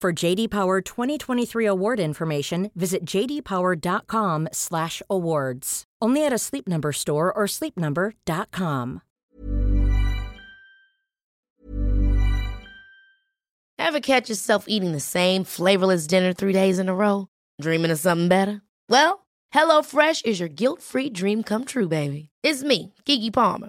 For JD Power 2023 award information, visit jdpower.com/awards. Only at a Sleep Number store or sleepnumber.com. Ever catch yourself eating the same flavorless dinner three days in a row? Dreaming of something better? Well, HelloFresh is your guilt-free dream come true, baby. It's me, Kiki Palmer.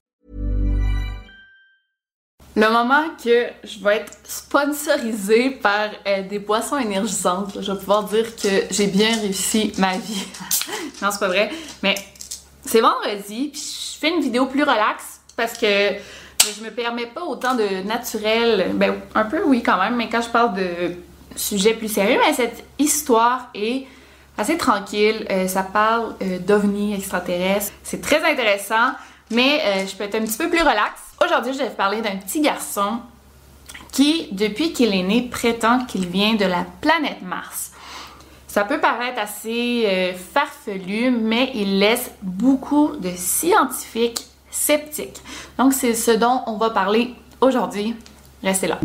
Le moment que je vais être sponsorisée par euh, des boissons énergisantes, je vais pouvoir dire que j'ai bien réussi ma vie. non, c'est pas vrai. Mais c'est vendredi, puis je fais une vidéo plus relax parce que je me permets pas autant de naturel. Ben, un peu oui quand même, mais quand je parle de sujets plus sérieux, mais cette histoire est assez tranquille. Euh, ça parle euh, d'ovnis extraterrestres. C'est très intéressant, mais je peux être un petit peu plus relax. Aujourd'hui, je vais vous parler d'un petit garçon qui, depuis qu'il est né, prétend qu'il vient de la planète Mars. Ça peut paraître assez euh, farfelu, mais il laisse beaucoup de scientifiques sceptiques. Donc, c'est ce dont on va parler aujourd'hui. Restez là.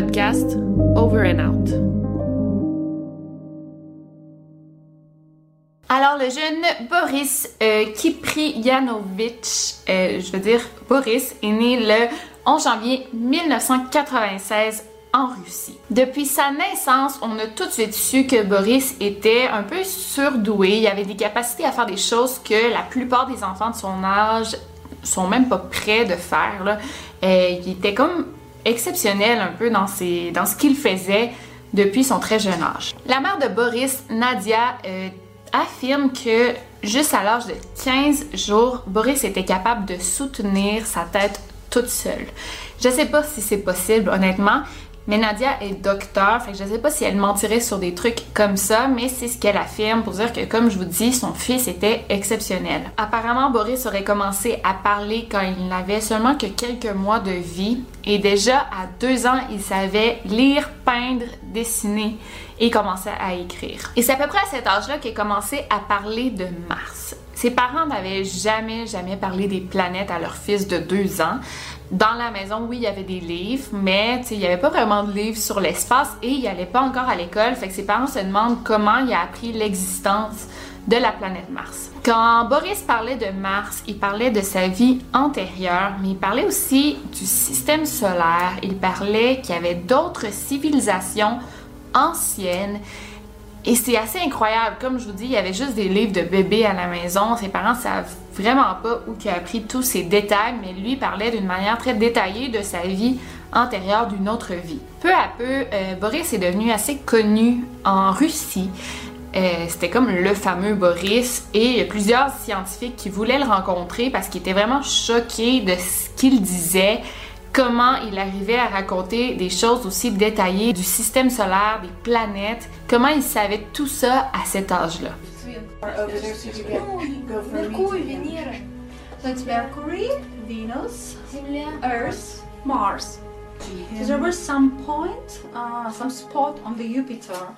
Podcast Over and Out. Alors, le jeune Boris euh, euh, je veux dire Boris, est né le 11 janvier 1996 en Russie. Depuis sa naissance, on a tout de suite su que Boris était un peu surdoué. Il avait des capacités à faire des choses que la plupart des enfants de son âge sont même pas prêts de faire. Euh, il était comme exceptionnel un peu dans, ce qu'il faisait depuis son très jeune âge. La mère de Boris, Nadia, euh, affirme que juste à l'âge de 15 jours, Boris était capable de soutenir sa tête toute seule. Je sais pas si c'est possible, honnêtement, mais Nadia est docteur, fait que je sais pas si elle mentirait sur des trucs comme ça, mais c'est ce qu'elle affirme pour dire que, comme je vous dis, son fils était exceptionnel. Apparemment, Boris aurait commencé à parler quand il n'avait seulement que quelques mois de vie, et déjà à deux ans, il savait lire, peindre, dessiner et commençait à écrire. Et c'est à peu près à cet âge-là qu'il a commencé à parler de Mars. Ses parents n'avaient jamais, jamais parlé des planètes à leur fils de deux ans. Dans la maison, oui, il y avait des livres, mais il n'y avait pas vraiment de livres sur l'espace et il n'allait pas encore à l'école. Fait que ses parents se demandent comment il a appris l'existence de la planète Mars. Quand Boris parlait de Mars, il parlait de sa vie antérieure, mais il parlait aussi du système solaire. Il parlait qu'il y avait d'autres civilisations ancienne. Et c'est assez incroyable. Comme je vous dis, il y avait juste des livres de bébé à la maison. Ses parents savent vraiment pas où il a appris tous ces détails, mais lui parlait d'une manière très détaillée de sa vie antérieure d'une autre vie. Peu à peu, euh, Boris est devenu assez connu en Russie. Euh, c'était comme le fameux Boris et il y a plusieurs scientifiques qui voulaient le rencontrer parce qu'ils étaient vraiment choqués de ce qu'il disait, comment il arrivait à raconter des choses aussi détaillées du système solaire, des planètes, comment il savait tout ça à cet âge-là. Mercury, Venera. So it's Mercury, Venus, Earth, Mars. So there was some point, uh, some spot on the Jupiter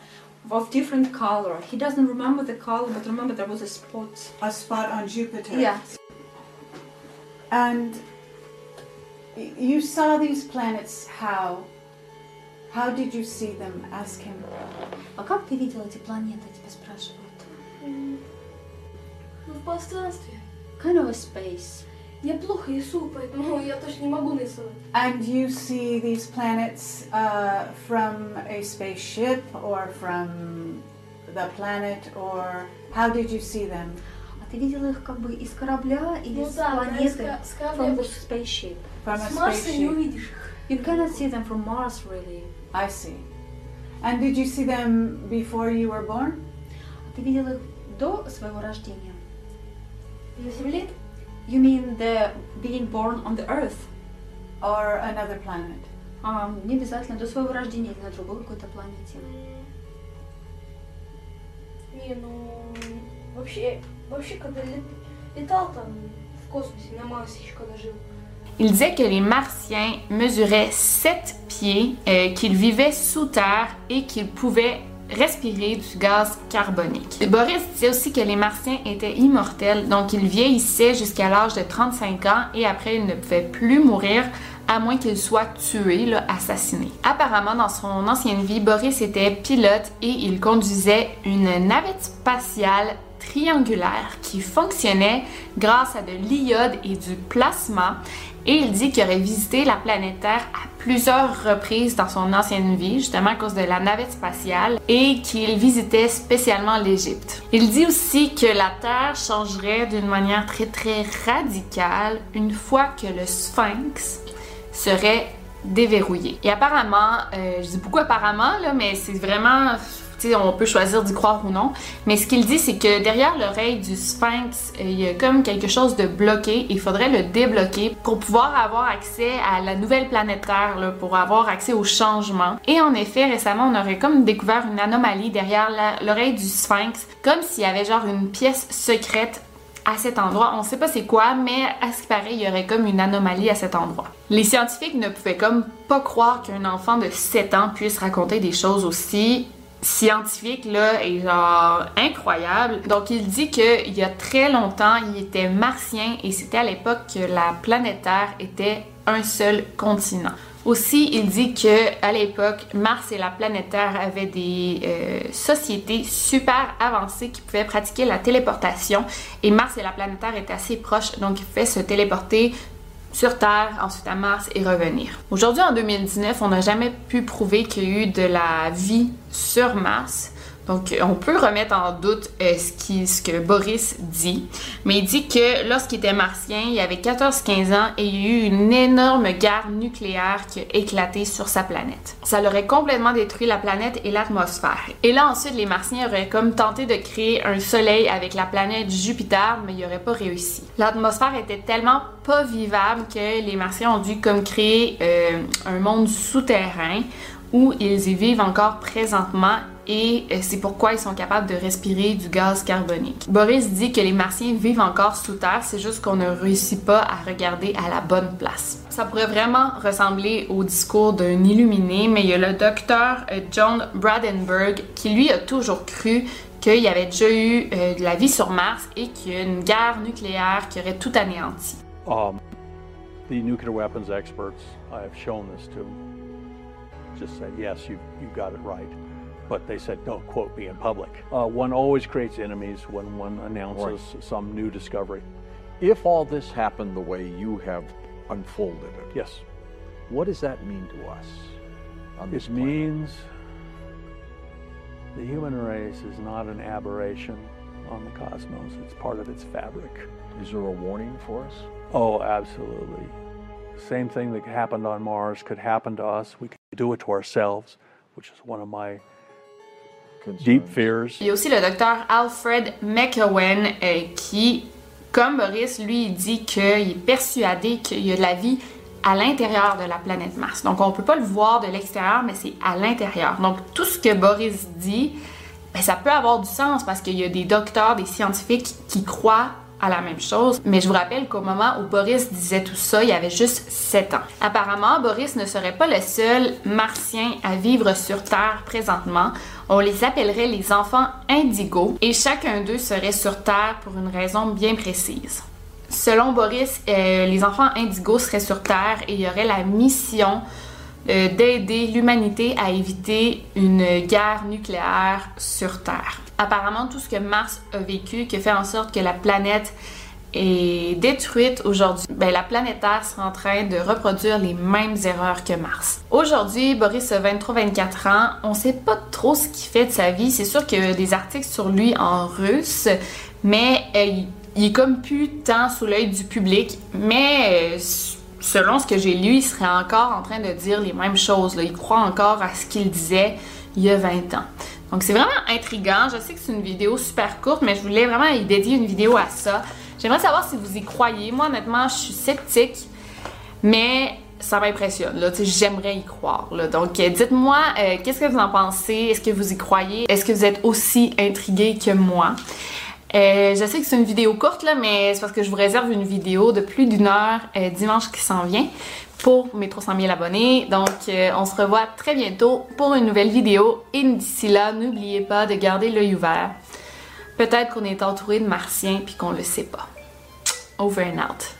of different color. He doesn't remember the color, but remember there was a spot. A spot on Jupiter. Yeah. And you saw these planets how? How did you see them? Ask him. А как ты видел эти планеты? Тебя спрашивают. Ну, в пространстве. Kind of a space. Я плохо рисую, поэтому я точно не могу нарисовать. And you see these planets uh, from a spaceship or from the planet, or how did you see them? А ты видел их как бы из корабля или Ну с да, да, планеты? с ка- с корабля, From the потому что spaceship. From a С Марса не spaceship. увидишь их. You cannot see them from Mars really. I see. And did you see them before you were born? А ты видел их до своего рождения? На Земле? You mean the being born on the Earth? Or another planet? А, не обязательно до своего рождения или на другой какой-то планете. Не, ну... Вообще, вообще, когда лет- летал там в космосе, на Марсе еще когда жил. Il disait que les Martiens mesuraient 7 pieds, euh, qu'ils vivaient sous terre et qu'ils pouvaient respirer du gaz carbonique. Boris disait aussi que les Martiens étaient immortels, donc ils vieillissaient jusqu'à l'âge de 35 ans et après ils ne pouvaient plus mourir à moins qu'ils soient tués, là, assassinés. Apparemment, dans son ancienne vie, Boris était pilote et il conduisait une navette spatiale triangulaire qui fonctionnait grâce à de l'iode et du plasma et il dit qu'il aurait visité la planète Terre à plusieurs reprises dans son ancienne vie, justement à cause de la navette spatiale, et qu'il visitait spécialement l'Égypte. Il dit aussi que la Terre changerait d'une manière très très radicale une fois que le Sphinx serait déverrouillé. Et apparemment, euh, je dis beaucoup apparemment, mais c'est vraiment on peut choisir d'y croire ou non. Mais ce qu'il dit, c'est que derrière l'oreille du sphinx, euh, il y a comme quelque chose de bloqué. Il faudrait le débloquer pour pouvoir avoir accès à la nouvelle planète Terre, là, pour avoir accès au changement. Et en effet, récemment, on aurait comme découvert une anomalie derrière l'oreille du sphinx, comme s'il y avait genre une pièce secrète à cet endroit. On sait pas c'est quoi, mais à ce qui paraît, il y aurait comme une anomalie à cet endroit. Les scientifiques ne pouvaient comme pas croire qu'un enfant de 7 ans puisse raconter des choses aussi scientifiques là et genre incroyables. Donc il dit que il y a très longtemps, il était martien et c'était à l'époque que la planète Terre était un seul continent. Aussi, il dit que à l'époque, Mars et la planète Terre avaient des euh, sociétés super avancées qui pouvaient pratiquer la téléportation et Mars et la planète Terre étaient assez proches, donc ils pouvaient se téléporter sur Terre, ensuite à Mars et revenir. Aujourd'hui, en 2019, on n'a jamais pu prouver qu'il y a eu de la vie sur Mars. Donc, on peut remettre en doute euh, ce, que Boris dit, mais il dit que lorsqu'il était martien, il avait 14-15 ans et il y a eu une énorme guerre nucléaire qui a éclaté sur sa planète. Ça l'aurait complètement détruit la planète et l'atmosphère. Et là, ensuite, les martiens auraient comme tenté de créer un soleil avec la planète Jupiter, mais ils n'auraient pas réussi. L'atmosphère était tellement pas vivable que les martiens ont dû comme créer euh, un monde souterrain où ils y vivent encore présentement et euh, c'est pourquoi ils sont capables de respirer du gaz carbonique. Boris dit que les martiens vivent encore sous terre, c'est juste qu'on ne réussit pas à regarder à la bonne place. Ça pourrait vraiment ressembler au discours d'un illuminé, mais il y a le docteur euh, John Bradenberg qui lui a toujours cru qu'il y avait déjà eu euh, de la vie sur Mars et qu'il y a une guerre nucléaire qui aurait tout anéanti. Um, experts I have shown this to just yes, you, you got it right. But they said, don't quote me in public. Uh, one always creates enemies when one announces some new discovery. If all this happened the way you have unfolded it, Yes, what does that mean to us? It means The human race is not an aberration on the cosmos, it's part of its fabric. Is there a warning for us? Oh, absolutely. Same thing that happened on Mars could happen to us. We could do it to ourselves, which is one of my deep fears. Il y a aussi le docteur Alfred McEwen euh, qui, comme Boris, lui, il dit qu'il est persuadé qu'il y a de la vie à l'intérieur de la planète Mars. Donc, on peut pas le voir de l'extérieur, mais c'est à l'intérieur. Donc, tout ce que Boris dit, ben, ça peut avoir du sens parce qu'il y a des docteurs, des scientifiques qui croient la même chose. Mais je vous rappelle qu'au moment où Boris disait tout ça, il avait juste 7 ans. Apparemment, Boris ne serait pas le seul martien à vivre sur Terre présentement. On les appellerait les enfants indigos et chacun d'eux serait sur Terre pour une raison bien précise. Selon Boris, euh, les enfants indigos seraient sur Terre et il y aurait la mission euh, d'aider l'humanité à éviter une guerre nucléaire sur Terre. Apparemment, tout ce que Mars a vécu, qui fait en sorte que la planète est détruite aujourd'hui, ben, la planète Terre sera en train de reproduire les mêmes erreurs que Mars. Aujourd'hui, Boris a 23-24 ans. On sait pas trop ce qu'il fait de sa vie. C'est sûr qu'il y a des articles sur lui en russe, mais euh, il est comme plus tant sous l'œil du public. Mais euh, selon ce que j'ai lu, il serait encore en train de dire les mêmes choses. Il croit encore à ce qu'il disait il y a 20 ans. Donc c'est vraiment intriguant. Je sais que c'est une vidéo super courte, mais je voulais vraiment y dédier une vidéo à ça. J'aimerais savoir si vous y croyez. Moi, honnêtement, je suis sceptique, mais ça m'impressionne. J'aimerais y croire. Donc, euh, dites-moi, euh, qu'est-ce que vous en pensez? Est-ce que vous y croyez? Est-ce que vous êtes aussi intrigué que moi? Euh, je sais que c'est une vidéo courte, là, mais c'est parce que je vous réserve une vidéo de plus d'une heure dimanche qui s'en vient pour mes 300 000 abonnés. Donc, on se revoit très bientôt pour une nouvelle vidéo. Et d'ici là, n'oubliez pas de garder l'œil ouvert. Peut-être qu'on est entouré de martiens puis qu'on le sait pas. Over and out.